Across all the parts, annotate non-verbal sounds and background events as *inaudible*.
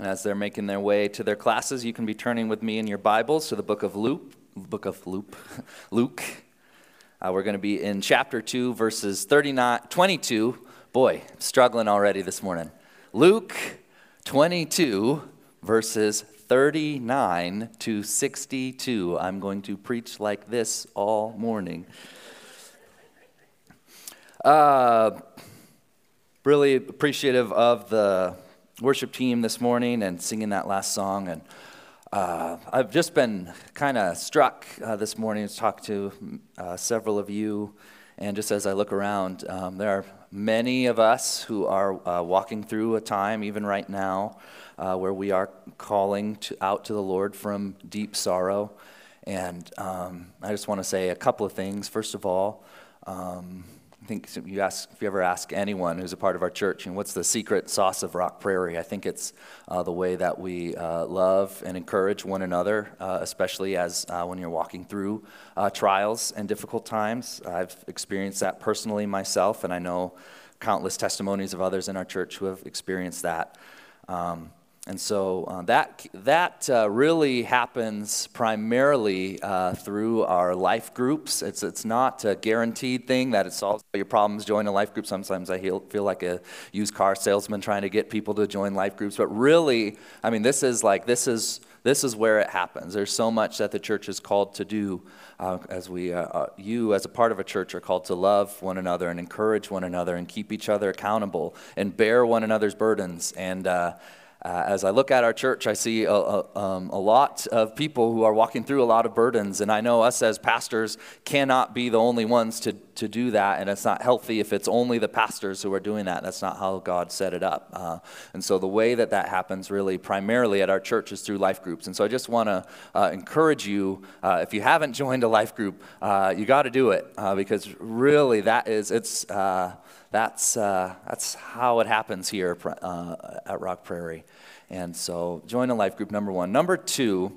As they're making their way to their classes, you can be turning with me in your Bibles to the book of Luke. Book of Luke. *laughs* Luke. Uh, we're going to be in chapter 2, verses 39, 22. Boy, struggling already this morning. Luke 22, verses 39 to 62. I'm going to preach like this all morning. Uh, really appreciative of the worship team this morning and singing that last song. And uh, I've just been kind of struck uh, this morning to talk to uh, several of you. And just as I look around, um, there are many of us who are uh, walking through a time, even right now, uh, where we are calling to, out to the Lord from deep sorrow. And um, I just want to say a couple of things. First of all, um, I think you ask, if you ever ask anyone who's a part of our church, and what's the secret sauce of Rock Prairie? I think it's uh, the way that we uh, love and encourage one another, uh, especially as uh, when you're walking through uh, trials and difficult times. I've experienced that personally myself, and I know countless testimonies of others in our church who have experienced that. Um, and so uh, that, that uh, really happens primarily uh, through our life groups. It's, it's not a guaranteed thing that it solves all your problems. Join a life group. Sometimes I feel like a used car salesman trying to get people to join life groups. But really, I mean, this is like, this is, this is where it happens. There's so much that the church is called to do uh, as we, uh, uh, you as a part of a church are called to love one another and encourage one another and keep each other accountable and bear one another's burdens. And, uh, as I look at our church, I see a, a, um, a, lot of people who are walking through a lot of burdens. And I know us as pastors cannot be the only ones to, to do that. And it's not healthy if it's only the pastors who are doing that. That's not how God set it up. Uh, and so the way that that happens really primarily at our church is through life groups. And so I just want to uh, encourage you uh, if you haven't *laughs* joined a life group, uh, you got to do it uh, because really that is, it's that's, uh, that's how it happens here uh, at Rock Prairie. And so join a life group, number one. Number two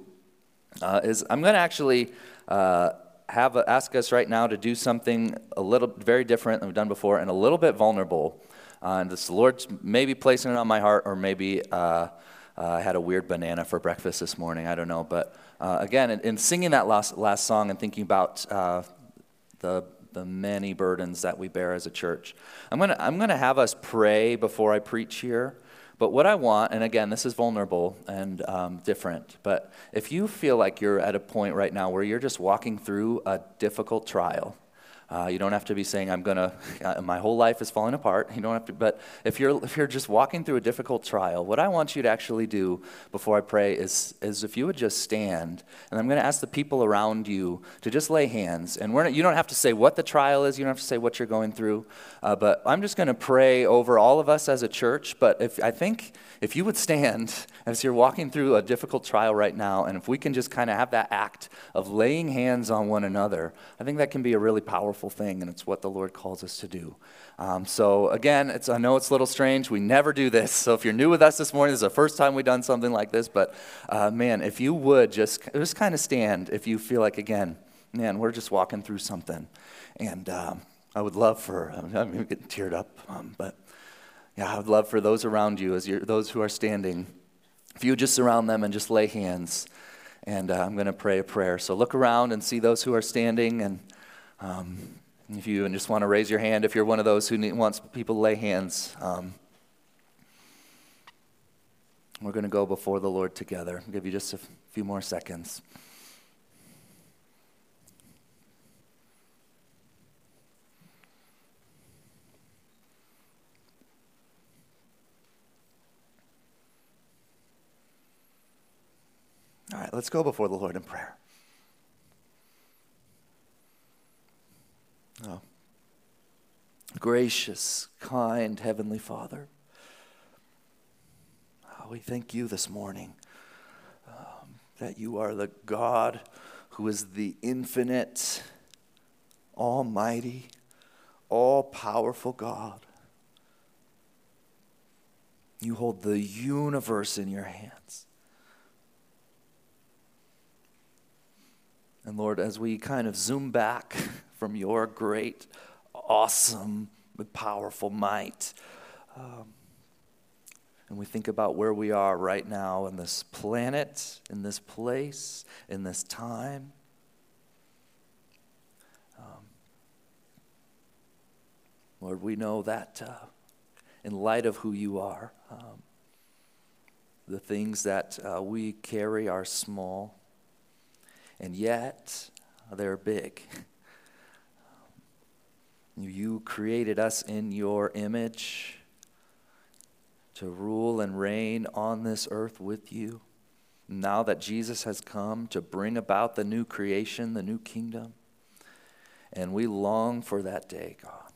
uh, is I'm going to actually uh, have a, ask us right now to do something a little very different than we've done before and a little bit vulnerable. Uh, and this, the Lord's maybe placing it on my heart, or maybe uh, I had a weird banana for breakfast this morning. I don't know. But again, in, in, singing that last, last song and thinking about the the many burdens that we bear as a church. I'm going to I'm going to have us pray before I preach here. But what I want, and again, this is vulnerable and um, different, but if you feel like you're at a point right now where you're just walking through a difficult trial, uh, you don't have to be saying, I'm going to, uh, my whole life is falling apart. You don't have to, but if you're, if you're just walking through a difficult trial, what I want you to actually do before I pray is, is if you would just stand, and I'm going to ask the people around you to just lay hands. And we're you don't have to say what the trial is, you don't have to say what you're going through, uh, but I'm just going to pray over all of us as a church. But if I think if you would stand *laughs* as you're walking through a difficult trial right now, and if we can just kind of have that act of laying hands on one another, I think that can be a really powerful thing, and it's what the Lord calls us to do. Um, so, again, it's, I know it's a little strange. We never do this. So, if you're new with us this morning, this is the first time we've done something like this. But, uh, man, if you would just, just kind of stand if you feel like, again, man, we're just walking through something. And um, I would love for, I'm getting teared up, um, but yeah, I would love for those around you, as you're, those who are standing, if you just surround them and just lay hands. And uh, I'm going to pray a prayer. So look around and see those who are standing. And um, if you just want to raise your hand, if you're one of those who wants people to lay hands, um, we're going to go before the Lord together. I'll give you just a few more seconds. All right, let's go before the Lord in prayer. Oh. Gracious, kind Heavenly Father, oh, we thank you this morning um, that you are the God who is the infinite, almighty, all powerful God. You hold the universe in your hands. And Lord, as we kind of zoom back *laughs* from your great, awesome, powerful might, um, and we think about where we are right now in this planet, in this place, in this time. Um, Lord, we know that uh, in light of who you are, um, the things that uh, we carry are small, and yet they're big. *laughs* You created us in your image to rule and reign on this earth with you. Now that Jesus has come to bring about the new creation, the new kingdom, and we long for that day, God.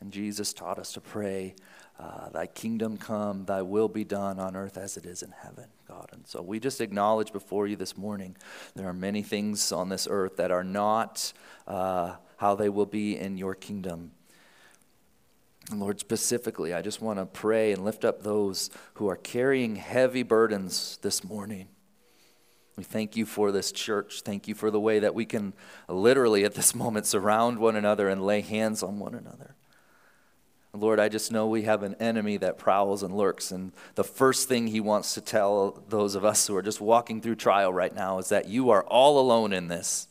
And Jesus taught us to pray, uh, Thy kingdom come, Thy will be done on earth as it is in heaven, God. And so we just acknowledge before you this morning there are many things on this earth that are not uh, how they will be in your kingdom. And Lord, specifically, I just want to pray and lift up those who are carrying heavy burdens this morning. We thank you for this church. Thank you for the way that we can literally at this moment surround one another and lay hands on one another. Lord, I just know we have an enemy that prowls and lurks. And the first thing he wants to tell those of us who are just walking through trial right now is that you are all alone in this.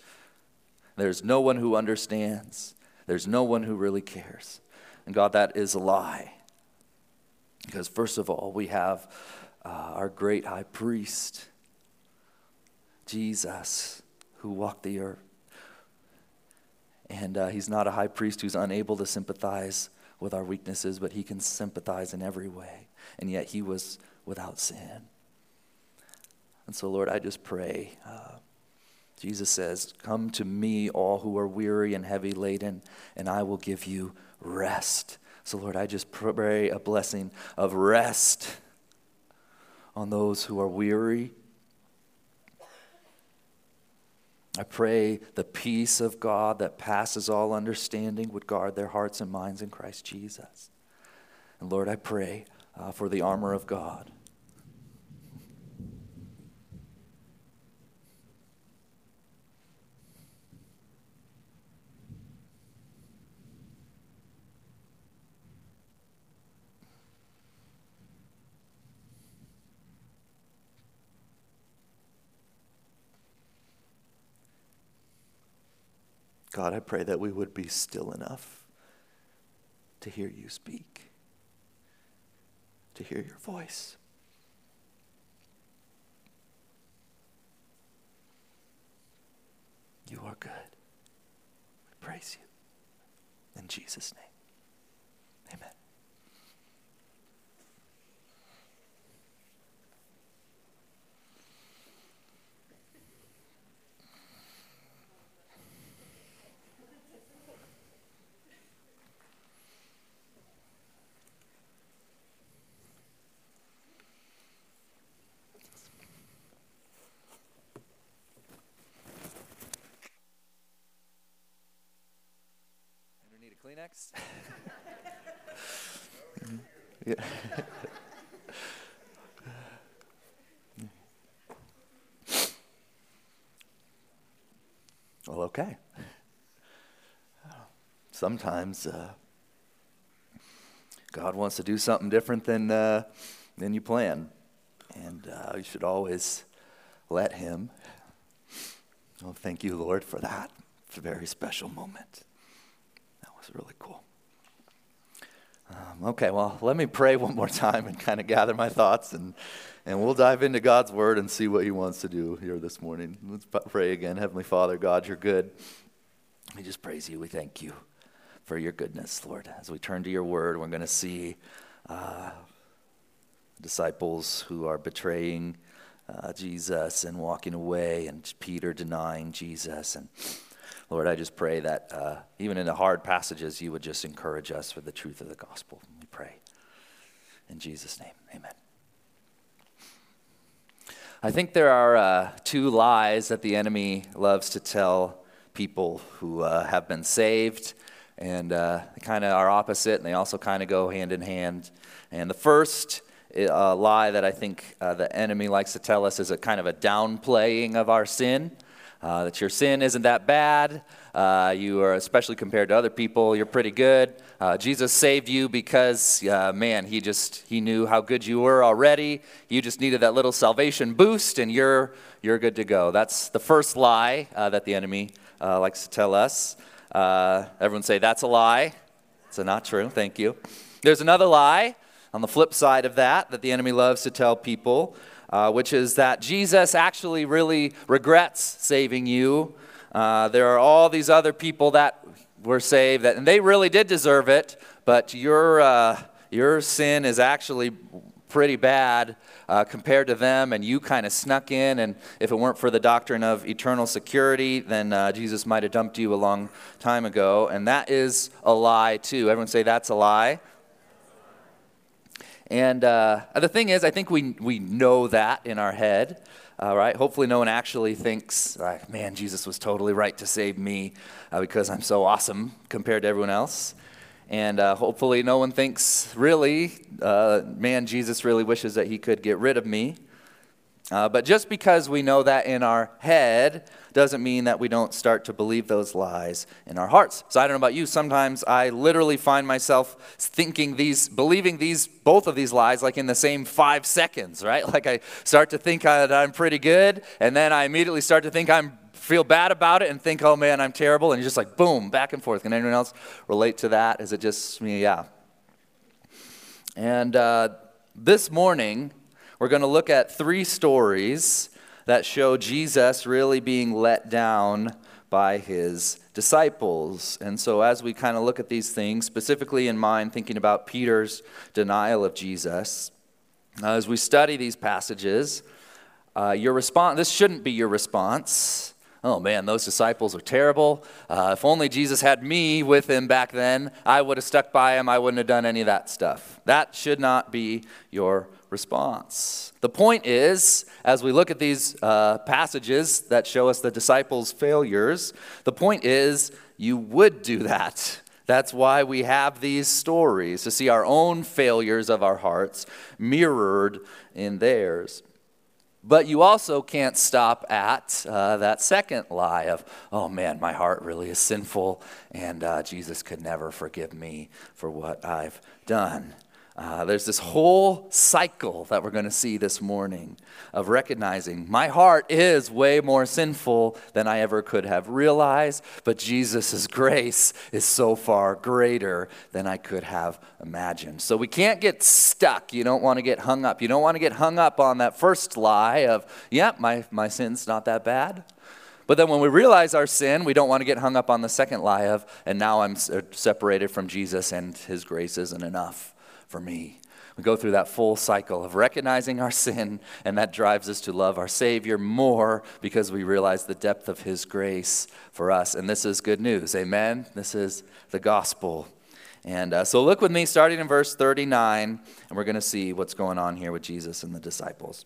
There's no one who understands, there's no one who really cares. And God, that is a lie. Because, first of all, we have uh, our great high priest, Jesus, who walked the earth. And uh, he's not a high priest who's unable to sympathize with our weaknesses, but he can sympathize in every way. And yet he was without sin. And so, Lord, I just pray. Uh, Jesus says, Come to me, all who are weary and heavy laden, and I will give you rest. So, Lord, I just pray a blessing of rest on those who are weary. I pray the peace of God that passes all understanding would guard their hearts and minds in Christ Jesus. And Lord, I pray uh, for the armor of God God, I pray that we would be still enough to hear you speak, to hear your voice. You are good. We praise you. In Jesus' name, amen. Kleenex? *laughs* yeah. well, okay. Sometimes uh, God wants to do something different than, uh, than you plan. And uh, you should always let Him. Well, thank you, Lord, for that. It's a very special moment really cool. Um, okay, well, let me pray one more time and kind of gather my thoughts, and, and we'll dive into God's word and see what He wants to do here this morning. Let's pray again. Heavenly Father, God, you're good. We just praise you. We thank you for your goodness, Lord. As we turn to your word, we're going to see uh, disciples who are betraying uh, Jesus and walking away, and Peter denying Jesus. And Lord, I just pray that uh, even in the hard passages, you would just encourage us for the truth of the gospel. We pray. In Jesus' name, amen. I think there are uh, two lies that the enemy loves to tell people who uh, have been saved, and uh, they kind of are opposite, and they also kind of go hand in hand. And the first uh, lie that I think uh, the enemy likes to tell us is a kind of a downplaying of our sin. Uh, that your sin isn't that bad. Uh, you are, especially compared to other people, you're pretty good. Uh, Jesus saved you because, uh, man, he just he knew how good you were already. You just needed that little salvation boost, and you're you're good to go. That's the first lie uh, that the enemy uh, likes to tell us. everyone say that's a lie. It's not true. Thank you. There's another lie on the flip side of that that the enemy loves to tell people uh, which is that Jesus actually really regrets saving you. Uh, there are all these other people that were saved, that, and they really did deserve it, but your, uh, your sin is actually pretty bad uh, compared to them, and you kind of snuck in. And if it weren't for the doctrine of eternal security, then uh, Jesus might have dumped you a long time ago. And that is a lie, too. Everyone say that's a lie. And uh, the thing is, I think we, we know that in our head, right? Hopefully, no one actually thinks, like, man, Jesus was totally right to save me uh, because I'm so awesome compared to everyone else. And uh, hopefully, no one thinks, really, uh, man, Jesus really wishes that he could get rid of me. Uh, but just because we know that in our head doesn't mean that we don't start to believe those lies in our hearts. So I don't know about you, sometimes I literally find myself thinking these, believing these, both of these lies like in the same five seconds, right? *laughs* Like I start to think that I'm pretty good, and then I immediately start to think I'm feel bad about it and think, oh man, I'm terrible, and you're just like boom, back and forth. Can anyone else relate to that? Is it just me? Yeah. And uh, this morning, we're going to look at three stories that show Jesus really being let down by his disciples. And so, as we kind of look at these things, specifically in mind, thinking about Peter's denial of Jesus, uh, as we study these passages, uh, your response, this shouldn't be your response oh man, those disciples are terrible. Uh, if only Jesus had me with him back then, I would have stuck by him. I wouldn't have done any of that stuff. That should not be your response. The point is, as we look at these uh, passages that show us the disciples' failures, the point is you would do that. That's why we have these stories to see our own failures of our hearts mirrored in theirs. But you also can't stop at uh, that second lie of, oh man, my heart really is sinful, and uh, Jesus could never forgive me for what I've done. Uh, there's this whole cycle that we're going to see this morning of recognizing my heart is way more sinful than I ever could have realized, but Jesus' grace is so far greater than I could have imagined. So we can't get stuck. You don't want to get hung up. You don't want to get hung up on that first lie of, yeah, my, my sin's not that bad. But then when we realize our sin, we don't want to get hung up on the second lie of, and now I'm separated from Jesus and his grace isn't enough for me. We go through that full cycle of recognizing our sin, and that drives us to love our Savior more because we realize the depth of His grace for us. And this is good news. Amen? This is the gospel. And uh, so look with me, starting in verse 39, and we're going to see what's going on here with Jesus and the disciples.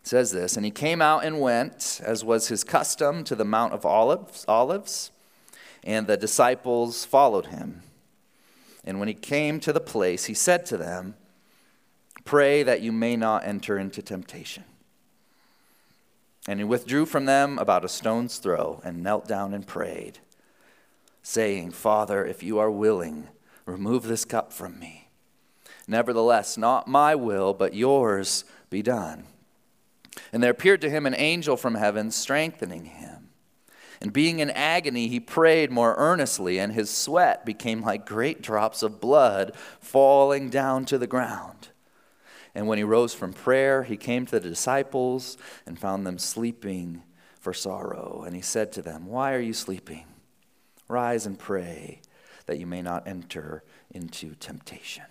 It says this And he came out and went, as was his custom, to the Mount of Olives, Olives and the disciples followed him. And when he came to the place, he said to them, Pray that you may not enter into temptation. And he withdrew from them about a stone's throw and knelt down and prayed, saying, Father, if you are willing, remove this cup from me. Nevertheless, not my will, but yours be done. And there appeared to him an angel from heaven, strengthening him. And being in agony, he prayed more earnestly, and his sweat became like great drops of blood falling down to the ground. And when he rose from prayer, he came to the disciples and found them sleeping for sorrow. And he said to them, Why are you sleeping? Rise and pray that you may not enter into temptation.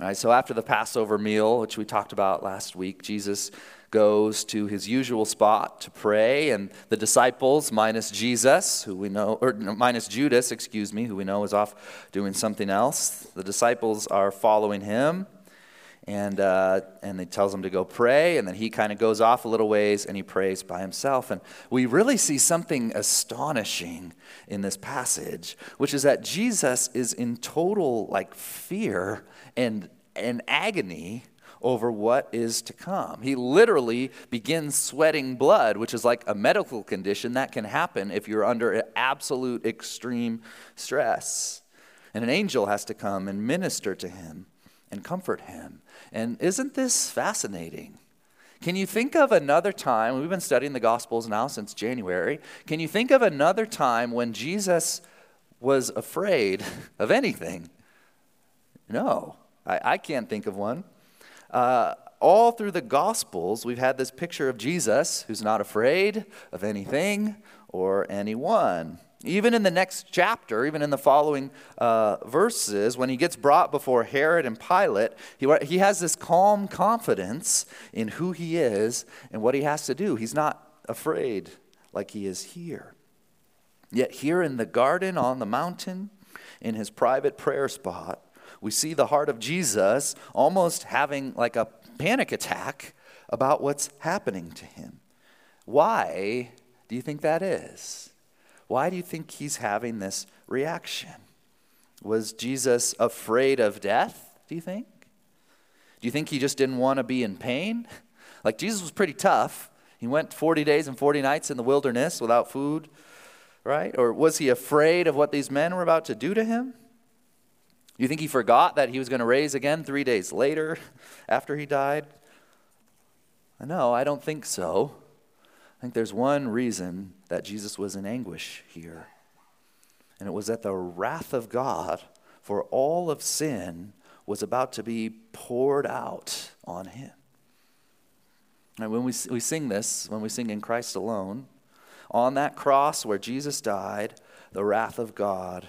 All right, so after the Passover meal, which we talked about last week, Jesus goes to his usual spot to pray, and the disciples, minus Jesus, who we know, or minus Judas, excuse me, who we know is off doing something else, the disciples are following him, and uh, and he tells them to go pray, and then he kind of goes off a little ways and he prays by himself, and we really see something astonishing in this passage, which is that Jesus is in total like fear and and agony over what is to come. He literally begins sweating blood, which is like a medical condition that can happen if you're under absolute extreme stress. And an angel has to come and minister to him and comfort him. And isn't this fascinating? Can you think of another time? We've been studying the Gospels now since January. Can you think of another time when Jesus was afraid *laughs* of anything? No, I, I can't think of one. Uh, all through the Gospels, we've had this picture of Jesus who's not afraid of anything or anyone. Even in the next chapter, even in the following uh, verses, when he gets brought before Herod and Pilate, he, he has this calm confidence in who he is and what he has to do. He's not afraid like he is here. Yet, here in the garden on the mountain, in his private prayer spot, we see the heart of Jesus almost having like a panic attack about what's happening to him. Why do you think that is? Why do you think he's having this reaction? Was Jesus afraid of death, do you think? Do you think he just didn't want to be in pain? *laughs* Like Jesus was pretty tough. He went 40 days and 40 nights in the wilderness without food, right? Or was he afraid of what these men were about to do to him? You think he forgot that he was going to raise again three days later *laughs* after he died? No, I don't think so. I think there's one reason that Jesus was in anguish here. And it was that the wrath of God for all of sin was about to be poured out on him. And when we, we sing this, when we sing in Christ alone, on that cross where Jesus died, the wrath of God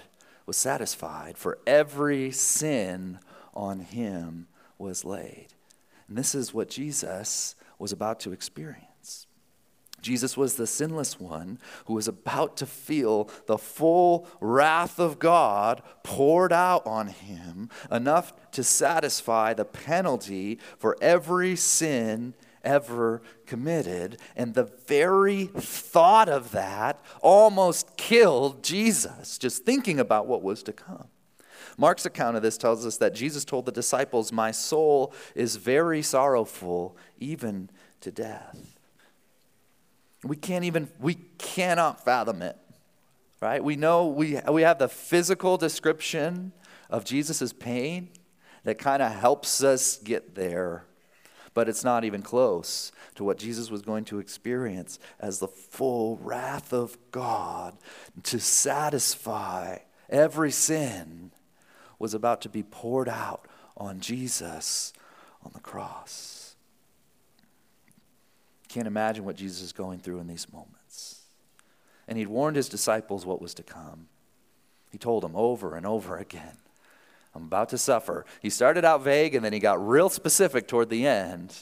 was satisfied, for every sin on him was laid. And this is what Jesus was about to experience. Jesus was the sinless one who was about to feel the full wrath of God poured out on him, enough to satisfy the penalty for every sin ever committed. And the very thought of that almost killed Jesus, just thinking about what was to come. Mark's account of this tells us that Jesus told the disciples, My soul is very sorrowful, even to death. We can't even, we cannot fathom it, right? We know we, we have the physical description of Jesus' pain that kind of helps us get there, but it's not even close to what Jesus was going to experience as the full wrath of God to satisfy every sin was about to be poured out on Jesus on the cross. Can't imagine what Jesus is going through in these moments. And he'd warned his disciples what was to come. He told them over and over again, I'm about to suffer. He started out vague and then he got real specific toward the end.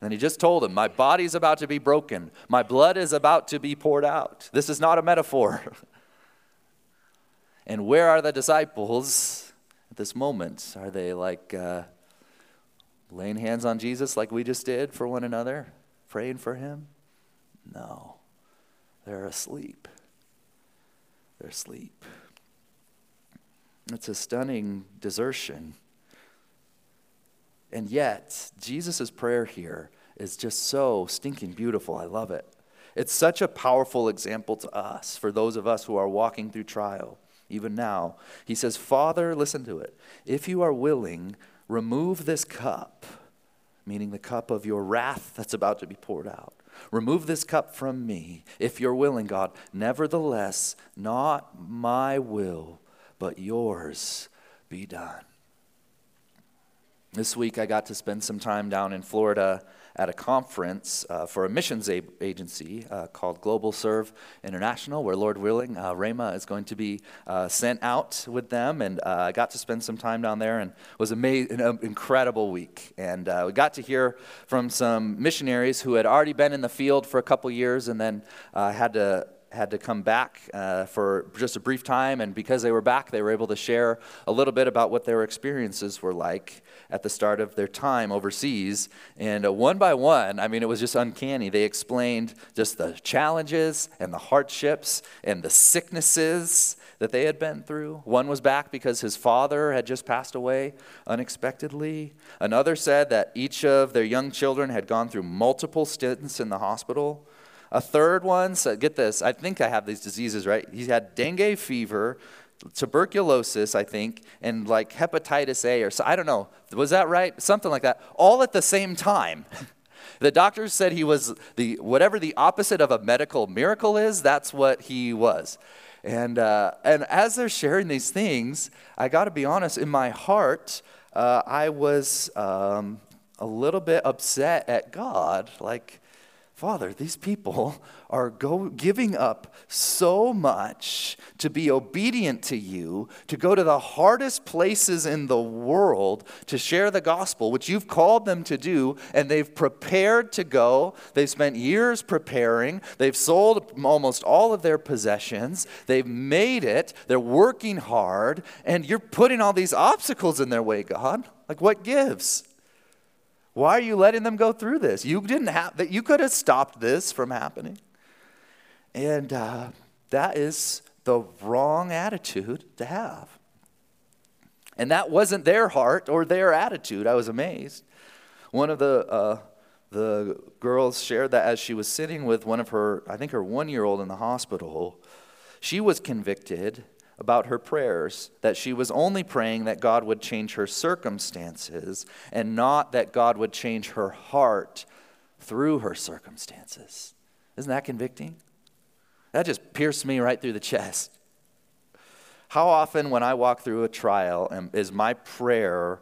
And he just told them, My body's about to be broken. My blood is about to be poured out. This is not a metaphor. *laughs* and where are the disciples at this moment? Are they like uh, laying hands on Jesus like we just did for one another? praying for him? No. They're asleep. They're asleep. It's a stunning desertion. And yet, Jesus' prayer here is just so stinking beautiful. I love it. It's such a powerful example to us, for those of us who are walking through trial, even now. He says, Father, listen to it. If you are willing, remove this cup meaning the cup of your wrath that's about to be poured out. Remove this cup from me, if you're willing, God. Nevertheless, not my will, but yours be done. This week, I got to spend some time down in Florida at a conference uh, for a missions a- agency uh, called Global Serve International, where Lord willing, uh, Rhema is going to be uh, sent out with them. And uh, I got to spend some time down there, and it was an incredible week. And uh, we got to hear from some missionaries who had already been in the field for a couple years, and then had to had to come back uh, for just a brief time, and because they were back, they were able to share a little bit about what their experiences were like at the start of their time overseas. And uh, one by one, I mean, it was just uncanny. They explained just the challenges and the hardships and the sicknesses that they had been through. One was back because his father had just passed away unexpectedly. Another said that each of their young children had gone through multiple stints in the hospital. A third one said, get this, I think I have these diseases right. He had dengue fever, tuberculosis, I think, and like hepatitis A or so. I don't know. Was that right? Something like that. All at the same time. *laughs* the doctors said he was the whatever the opposite of a medical miracle is, that's what he was. And, uh, and as they're sharing these things, I got to be honest, in my heart, uh, I was um, a little bit upset at God. Like, Father, these people *laughs* are go, giving up so much to be obedient to you, to go to the hardest places in the world to share the gospel, which you've called them to do, and they've prepared to go. They've spent years preparing. They've sold almost all of their possessions. They've made it. They're working hard, and you're putting all these obstacles in their way, God. Like, what gives? Why are you letting them go through this? You didn't have that. You could have stopped this from happening. And uh, that is the wrong attitude to have. And that wasn't their heart or their attitude. I was amazed. One of the uh, the girls shared that as she was sitting with one of her, I think her one year old in the hospital, she was convicted about her prayers, that she was only praying that God would change her circumstances and not that God would change her heart through her circumstances. Isn't that convicting? That just pierced me right through the chest. How often, when I walk through a trial, is my prayer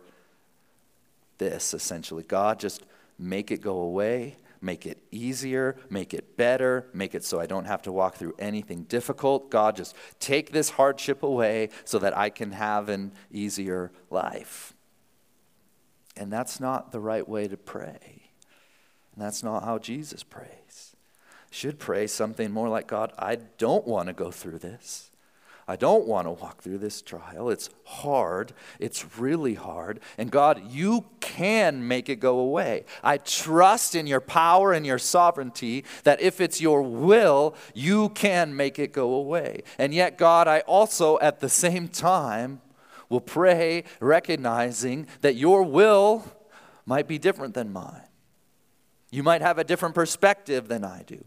this essentially God, just make it go away make it easier, make it better, make it so I don't have to walk through anything difficult. God, just take this hardship away so that I can have an easier life. And that's not the right way to pray. And that's not how Jesus prays. Should pray something more like God, I don't want to go through this. I don't want to walk through this trial. It's hard. It's really hard. And God, you can make it go away. I trust in your power and your sovereignty that if it's your will, you can make it go away. And yet, God, I also at the same time will pray recognizing that your will might be different than mine. You might have a different perspective than I do.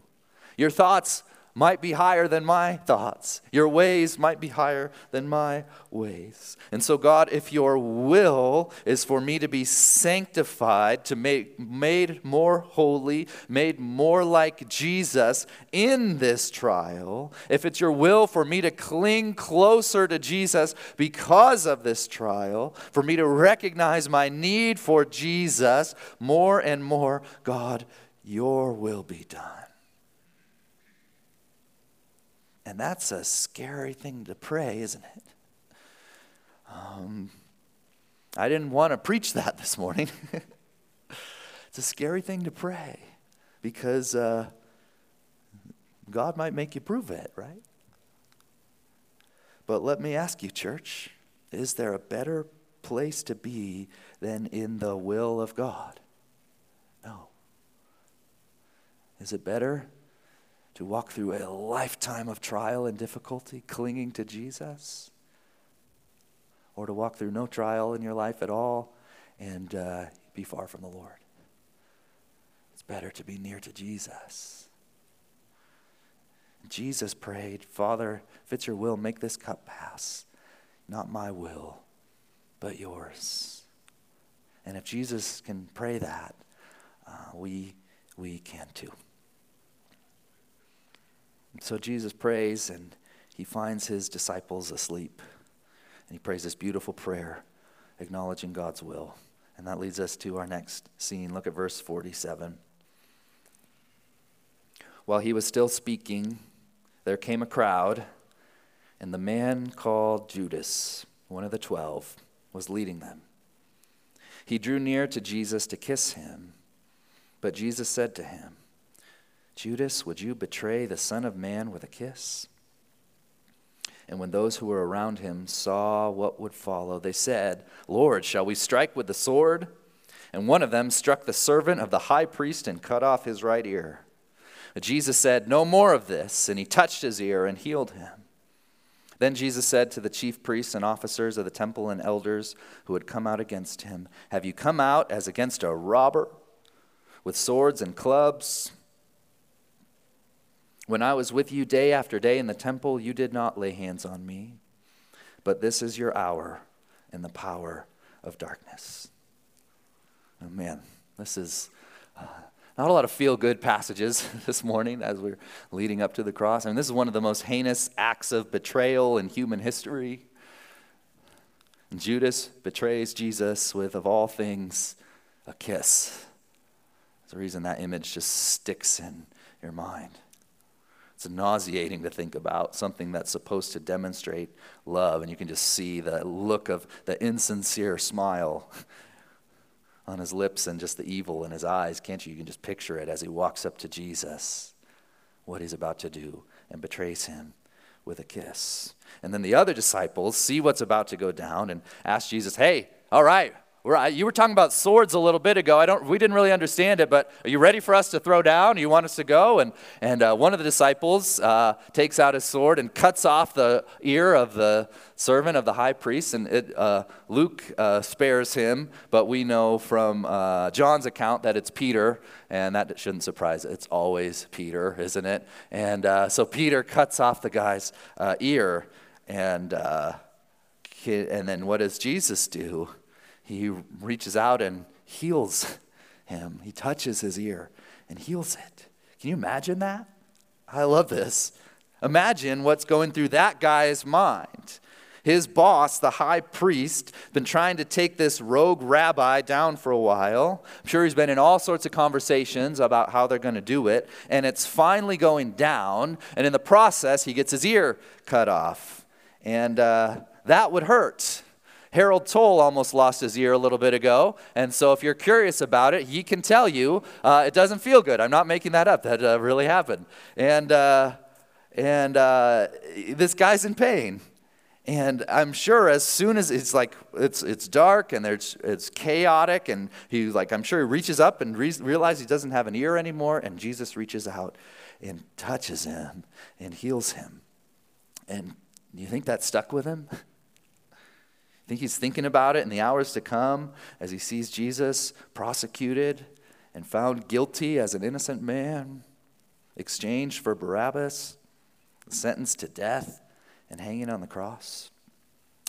Your thoughts might be higher than my thoughts. Your ways might be higher than my ways. And so, God, if your will is for me to be sanctified, to make made more holy, made more like Jesus in this trial, if it's your will for me to cling closer to Jesus because of this trial, for me to recognize my need for Jesus more and more, God, your will be done. And that's a scary thing to pray, isn't it? Um, I didn't want to preach that *laughs* this morning. *laughs* it's a scary thing to pray because uh, God might make you prove it, right? But let me ask you, church, is there a better place to be than in the will of God? No. Is it better to walk through a lifetime of trial and difficulty clinging to Jesus, or to walk through no trial in your life at all and uh, be far from the Lord. It's better to be near to Jesus. Jesus prayed, Father, if it's your will, make this cup pass. Not my will, but yours. And if Jesus can pray that, uh, we, we can too. So Jesus prays and he finds his disciples asleep. And he prays this beautiful prayer, acknowledging God's will. And that leads us to our next scene. Look at verse 47. While he was still speaking, there came a crowd, and the man called Judas, one of the twelve, was leading them. He drew near to Jesus to kiss him, but Jesus said to him, Judas, would you betray the Son of Man with a kiss? And when those who were around him saw what would follow, they said, Lord, shall we strike with the sword? And one of them struck the servant of the high priest and cut off his right ear. But Jesus said, No more of this. And he touched his ear and healed him. Then Jesus said to the chief priests and officers of the temple and elders who had come out against him, Have you come out as against a robber with swords and clubs? When I was with you day after day in the temple, you did not lay hands on me. But this is your hour in the power of darkness. Oh, man, this is uh, not a lot of feel good passages *laughs* this morning as we're leading up to the cross. I mean, this is one of the most heinous acts of betrayal in human history. And Judas betrays Jesus with, of all things, a kiss. That's the reason that image just sticks in your mind. It's nauseating to think about something that's supposed to demonstrate love, and you can just see the look of the insincere smile *laughs* on his lips and just the evil in his eyes, can't you? You can just picture it as he walks up to Jesus, what he's about to do, and betrays him with a kiss. And then the other disciples see what's about to go down and ask Jesus, Hey, all right, you were talking about swords a little bit ago. I don't, we didn't really understand it, but are you ready for us to throw down? You want us to go? And, and uh, one of the disciples uh, takes out his sword and cuts off the ear of the servant of the high priest. And it, uh, Luke uh, spares him, but we know from uh, John's account that it's Peter, and that shouldn't surprise. It's always Peter, isn't it? And uh, so Peter cuts off the guy's ear, and and then what does Jesus do? He reaches out and heals him. He touches his ear and heals it. Can you imagine that? I love this. Imagine what's going through that guy's mind. His boss, the high priest, been trying to take this rogue rabbi down for a while. I'm sure he's been in all sorts of conversations about how they're going to do it, and it's finally going down. And in the process, he gets his ear cut off, and uh, that would hurt. Harold Toll almost lost his ear a little bit ago. And so, if you're curious about it, he can tell you uh, it doesn't feel good. I'm not making that up. That uh, really happened. And, uh, and uh, this guy's in pain. And I'm sure as soon as it's like it's it's dark and there's it's chaotic and he like I'm sure he reaches up and re- realizes he doesn't have an ear anymore and Jesus reaches out and touches him and heals him. And you think that stuck with him? *laughs* I think he's thinking about it in the hours to come as he sees Jesus prosecuted and found guilty as an innocent man, exchanged for Barabbas, sentenced to death, and hanging on the cross.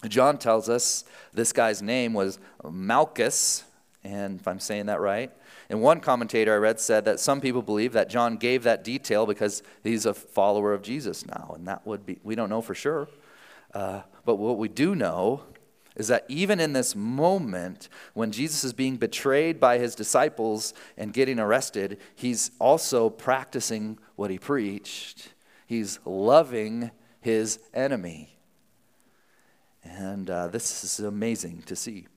John tells us this guy's name was Malchus, and if I'm saying that right. And one commentator I read said that some people believe that John gave that detail because he's a follower of Jesus now, and that would be, we don't know for sure. Uh, but what we do know is that even in this moment when Jesus is being betrayed by his disciples and getting arrested, he's also practicing what he preached. He's loving his enemy. And uh, this is amazing to see.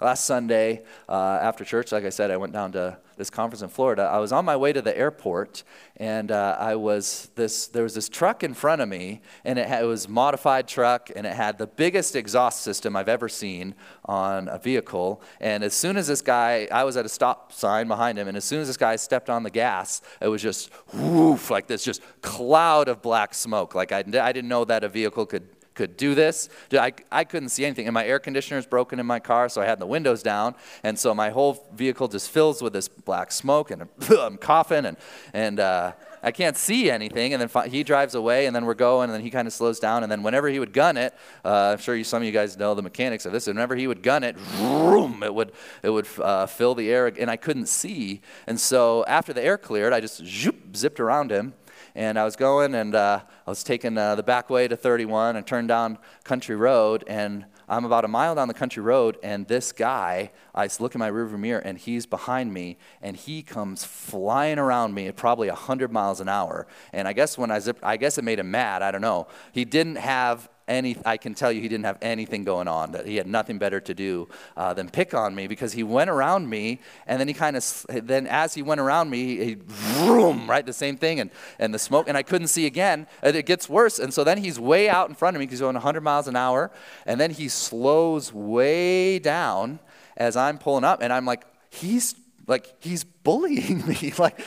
Last Sunday uh, after church, like I said, I went down to this conference in Florida. I was on my way to the airport, and uh, I was this. There was this truck in front of me, and it, had, it was modified truck, and it had the biggest exhaust system I've ever seen on a vehicle. And as soon as this guy, I was at a stop sign behind him, and as soon as this guy stepped on the gas, it was just woof, like this, just cloud of black smoke. Like I, I didn't know that a vehicle could could do this. I, I couldn't see anything. And my air conditioner is broken in my car, so I had the windows down. And so my whole vehicle just fills with this black smoke, and *laughs* I'm coughing, and, and uh, I can't see anything. And then he drives away, and then we're going, and then he kind of slows down. And then whenever he would gun it, uh, I'm sure you, some of you guys know the mechanics of this. And whenever he would gun it, vroom, it would, it would uh, fill the air, and I couldn't see. And so after the air cleared, I just zoop, zipped around him and I was going and uh, I was taking uh, the back way to 31 and turned down Country Road, and I'm about a mile down the country road, and this guy, I look in my rearview mirror, and he's behind me, and he comes flying around me at probably 100 miles an hour. And I guess when I zipped, I guess it made him mad. I don't know. He didn't have any, I can tell you he didn't have anything going on, that he had nothing better to do uh, than pick on me because he went around me and then he kind of, then as he went around me, he, vroom, right, the same thing and, and the smoke, and I couldn't see again. And it gets worse. And so then he's way out in front of me because he's going 100 miles an hour. And then he slows way down as I'm pulling up. And I'm like, he's like, he's bullying *laughs* me. like,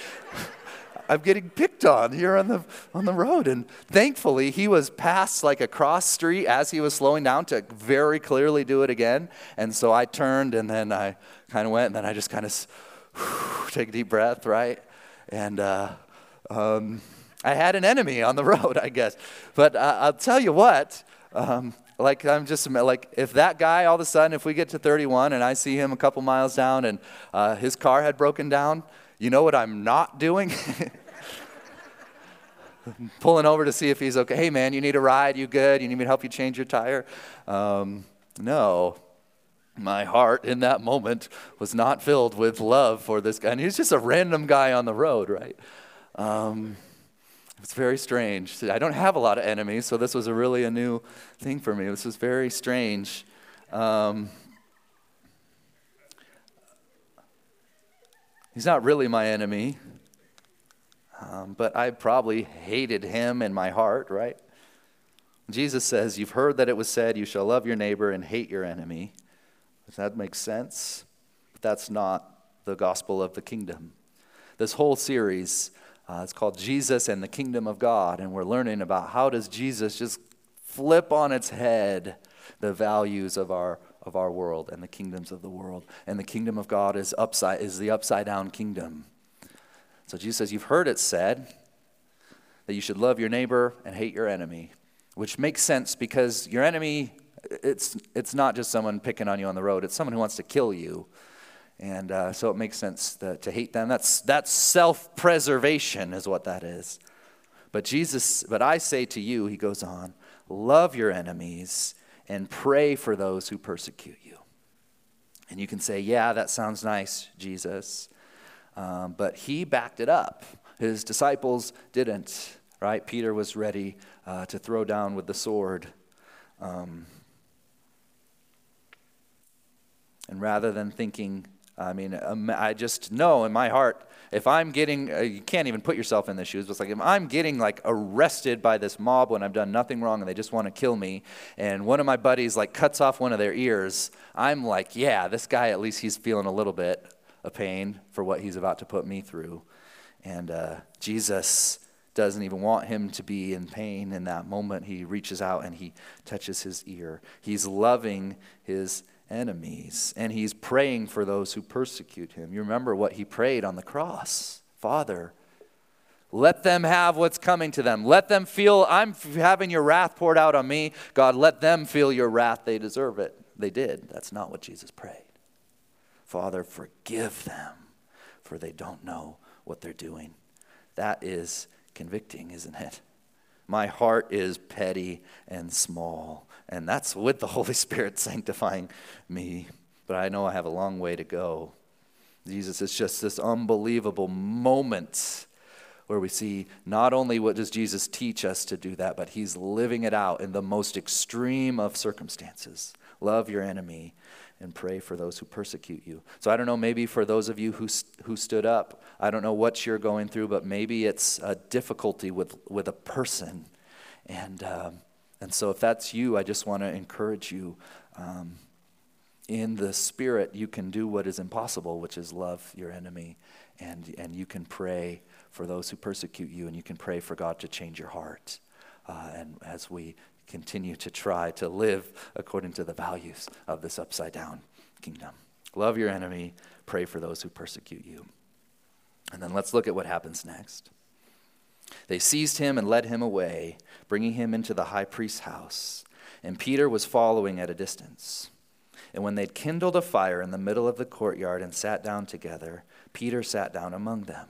I'm getting picked on here on the on the road. And thankfully, he was past like a cross street as he was slowing down to very clearly do it again. And so I turned and then I kind of went and then I just kind of *sighs* take a deep breath, right? And uh, um, I had an enemy on the *laughs* road, I guess. But uh, I'll tell you what. Um, like I'm just like if that guy all of a sudden, if we get to 31 and I see him a couple miles down and uh, his car had broken down, you know what I'm not doing? *laughs* Pulling over to see if he's okay. Hey, man, you need a ride? You good? You need me to help you change your tire? Um, no. My heart in that moment was not filled with love for this guy. And he's just a random guy on the road, right? Um, it's very strange. I don't have a lot of enemies, so this was a really a new thing for me. This was very strange. Um, He's not really my enemy, um, but I probably hated him in my heart, right? Jesus says, You've heard that it was said, You shall love your neighbor and hate your enemy. Does that make sense? But that's not the gospel of the kingdom. This whole series uh, called Jesus and the Kingdom of God, and we're learning about how does Jesus just flip on its head the values of our of our world and the kingdoms of the world. And the kingdom of God is upside is the upside down kingdom. So Jesus says, You've heard it said that you should love your neighbor and hate your enemy, which makes sense because your enemy, it's, it's not just someone picking on you on the road, it's someone who wants to kill you. And uh, so it makes sense to, to hate them. That's, that's self preservation, is what that is. But Jesus, but I say to you, he goes on, love your enemies and pray for those who persecute you. And you can say, Yeah, that sounds nice, Jesus. Um, but he backed it up. His disciples didn't, right? Peter was ready uh, to throw down with the sword. Um, and rather than thinking, I mean, um, I just know in my heart if I'm getting, uh, you can't even put yourself in the shoes, but it's like if I'm getting like arrested by this mob when I've done nothing wrong and they just want to kill me, and one of my buddies like cuts off one of their ears, I'm like, yeah, this guy at least he's feeling a little bit of pain for what he's about to put me through. And uh, Jesus doesn't even want him to be in pain in that moment. He reaches out and he touches his ear. He's loving his enemies. And he's praying for those who persecute him. You remember what he prayed on the cross Father, let them have what's coming to them. Let them feel, I'm having your wrath poured out on me. God, let them feel your wrath. They deserve it. They did. That's not what Jesus prayed. Father, forgive them, for they don't know what they're doing. That is convicting, isn't it? My heart is petty and small. And that's with the *laughs* Holy Spirit sanctifying me. But I know I have a long way to go. Jesus is just this unbelievable moment where we see not only what does Jesus teach us to do that, but he's living it out in the most extreme of circumstances. Love your enemy and pray for those who persecute you. So I don't know, maybe for those of you who, who stood up, I don't know what you're going through, but maybe it's a difficulty with, with a person. And um, and so, if that's you, I just want to encourage you. Um, in the Spirit, you can do what is impossible, which is love your enemy. And, and you can pray for those who persecute you, and you can pray for God to change your heart. Uh, and as we continue to try to live according to the values of this upside down kingdom, love your enemy, pray for those who persecute you. And then let's look at what happens next. They seized him and led him away, bringing him into the high priest's house. And Peter was following at a distance. And when they'd kindled a fire in the middle of the courtyard and sat down together, Peter sat down among them.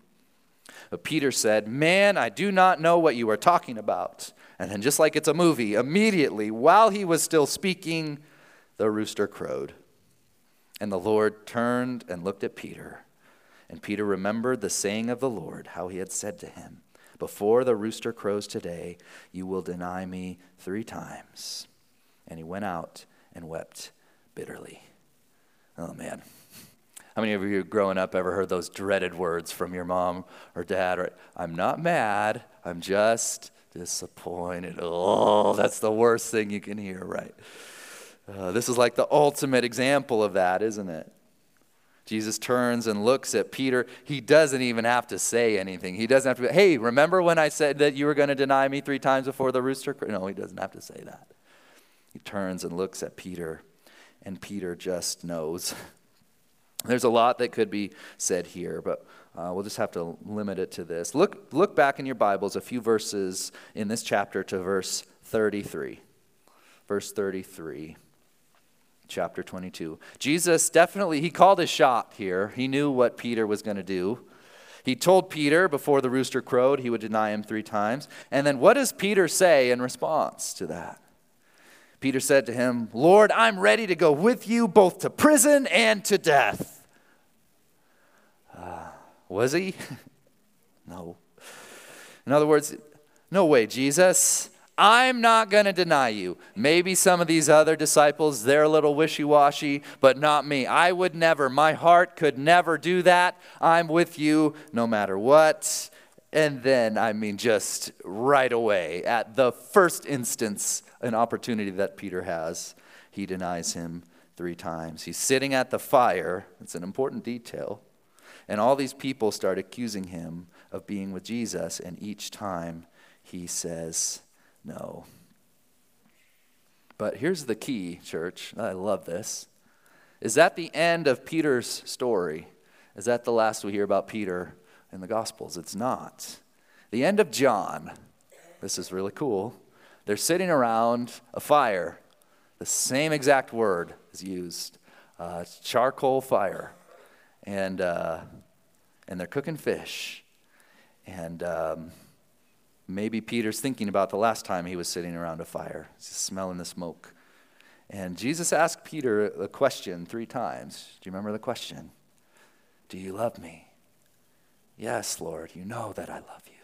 But Peter said, Man, I do not know what you are talking about. And then, just like it's a movie, immediately, while he was still speaking, the rooster crowed. And the Lord turned and looked at Peter. And Peter remembered the saying of the Lord, how he had said to him, Before the rooster crows today, you will deny me three times. And he went out and wept bitterly. Oh, man. How many of you growing up ever heard those dreaded words from your mom or dad? Or, I'm not mad, I'm just disappointed. Oh, that's the worst thing you can hear, right? Uh, this is like the ultimate example of that, isn't it? Jesus turns and looks at Peter. He doesn't even have to say anything. He doesn't have to, hey, remember when I said that you were going to deny me three times before the rooster? No, he doesn't have to say that. He turns and looks at Peter, and Peter just knows. *laughs* There's a lot that could be said here, but uh, we'll just have to limit it to this. Look, look back in your Bibles a few verses in this chapter to verse 33. Verse 33 chapter 22. Jesus definitely, he called his shot here. He knew what Peter was going to do. He told Peter before the rooster crowed he would deny him three times. And then what does Peter say in response to that? Peter said to him, Lord, I'm ready to go with you both to prison and to death. Uh, was he? *laughs* no. In other words, no way, Jesus. I'm not going to deny you. Maybe some of these other disciples, they're a little wishy washy, but not me. I would never. My heart could never do that. I'm with you no matter what. And then, I mean, just right away, at the first instance, an opportunity that Peter has, he denies him three times. He's sitting at the fire, it's an important detail, and all these people start accusing him of being with Jesus, and each time he says no. But here's the key, church. I love this. Is that the end of Peter's story? Is that the last we hear about Peter? in the Gospels. It's not. The end of John, this is really cool. They're sitting around a fire. The same exact word is used uh, charcoal fire. And, uh, and they're cooking fish. And um, maybe Peter's thinking about the last time he was sitting around a fire, He's smelling the smoke. And Jesus asked Peter a question three times. Do you remember the question? Do you love me? Yes, Lord, you know that I love you.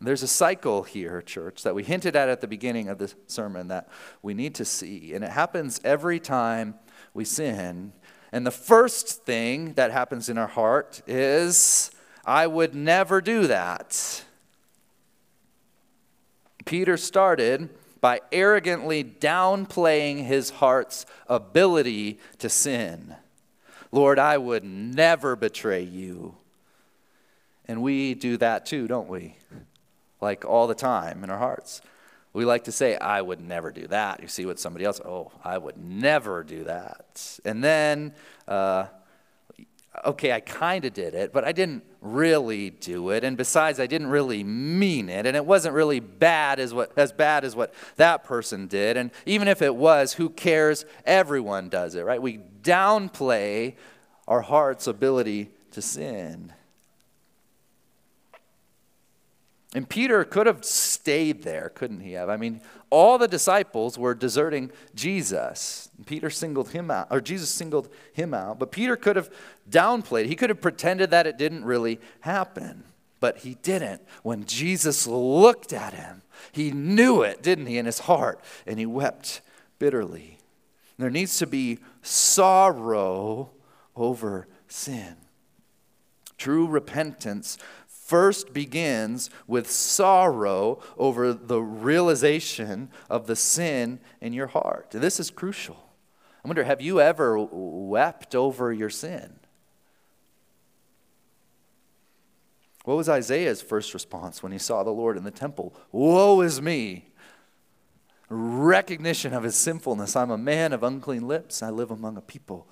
There's a cycle here, church, that we hinted at at the beginning of the sermon that we need to see. And it happens every time we sin. And the first thing that happens in our heart is, I would never do that. Peter started by arrogantly downplaying his heart's ability to sin. Lord, I would never betray you. And we do that too, don't we? Like all the time in our hearts. We like to say, I would never do that. You see what somebody else, oh, I would never do that. And then, uh, okay, I kind of did it, but I didn't really do it. And besides, I didn't really mean it. And it wasn't really bad as, what, as bad as what that person did. And even if it was, who cares? Everyone does it, right? We downplay our heart's ability to sin. And Peter could have stayed there, couldn't he have? I mean, all the disciples were deserting Jesus. Peter singled him out, or Jesus singled him out. But Peter could have downplayed. He could have pretended that it didn't really happen. But he didn't. When Jesus looked at him, he knew it, didn't he, in his heart, and he wept bitterly. There needs to be sorrow over sin. True repentance first begins with sorrow over the realization of the sin in your heart. This is crucial. I wonder, have you ever wept over your sin? What was Isaiah's first response when he saw the Lord in the temple? Woe is me! recognition of his sinfulness. I'm a man of unclean lips. I live among a people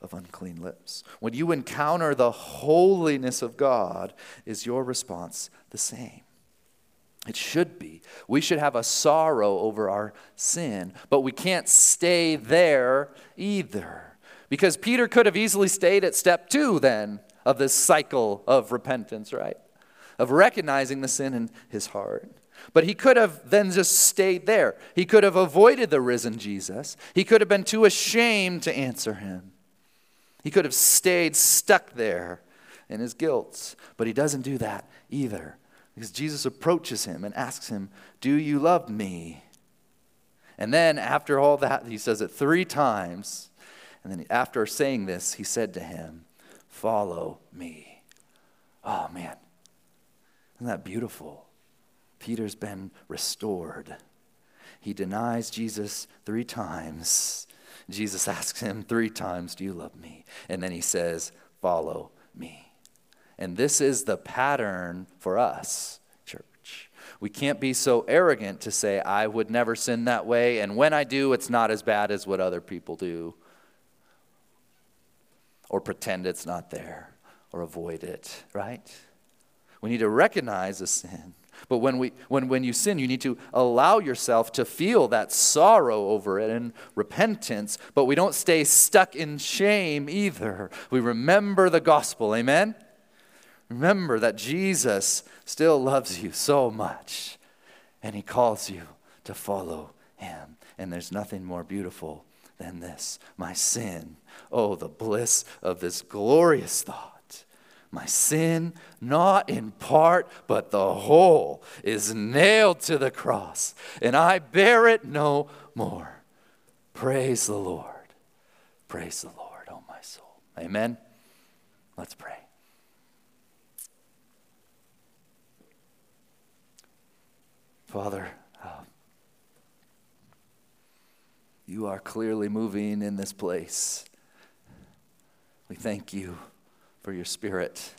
of unclean lips. When you encounter the holiness of God, is your response the same? It should be. We should have a sorrow over our sin, but we can't stay there either. Because Peter could have easily stayed at step two then of this cycle of repentance, right? Of recognizing the sin in his heart. But he could have then just stayed there. He could have avoided the risen Jesus. He could have been too ashamed to answer him. He could have stayed stuck there in his guilt. But he doesn't do that either. Because Jesus approaches him and asks him, Do you love me? And then after all that, he says it three times. And then after saying this, he said to him, Follow me. Oh, man. Isn't that beautiful? Peter's been restored. He denies Jesus three times. Jesus asks him three times, Do you love me? And then he says, Follow me. And this is the pattern for us, church. We can't be so arrogant to say, I would never sin that way, and when I do, it's not as bad as what other people do. Or pretend it's not there, or avoid it, right? We need to recognize a sin but when, we, when, when you sin, you need to allow yourself to feel that sorrow over it and repentance, but we don't stay stuck in shame either. We remember the gospel, amen? Remember that Jesus still loves you so much, and he calls you to follow him. And there's nothing more beautiful than this my sin. Oh, the bliss of this glorious thought my sin, not in part, but the whole, is nailed to the cross, and I bear it no more. Praise the Lord. Praise the Lord, oh my soul. Amen. Let's pray. Father, uh, you are clearly moving in this place. We thank you for your spirit,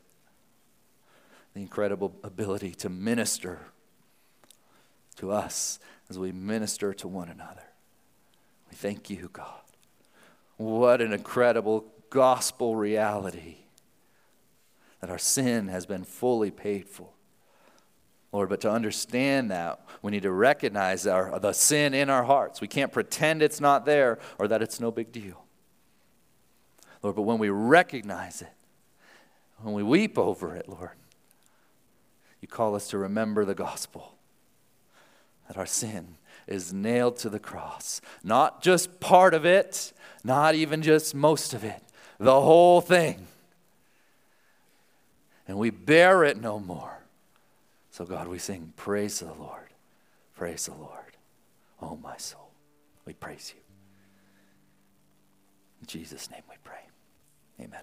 the incredible ability to minister to us as we minister to one another. We thank you, God. What an incredible gospel reality that our sin has been fully paid for. Lord, but to understand that, we need to recognize our, the sin in our hearts. We can't pretend it's not there or that it's no big deal. Lord, but when we recognize it, when we weep over it, Lord, you call us to remember the gospel that our sin is nailed to the cross. Not just part of it, not even just most of it, the whole thing. And we bear it no more. So, God, we sing, Praise the Lord. Praise the Lord. Oh, my soul. We praise you. In Jesus' name we pray. Amen.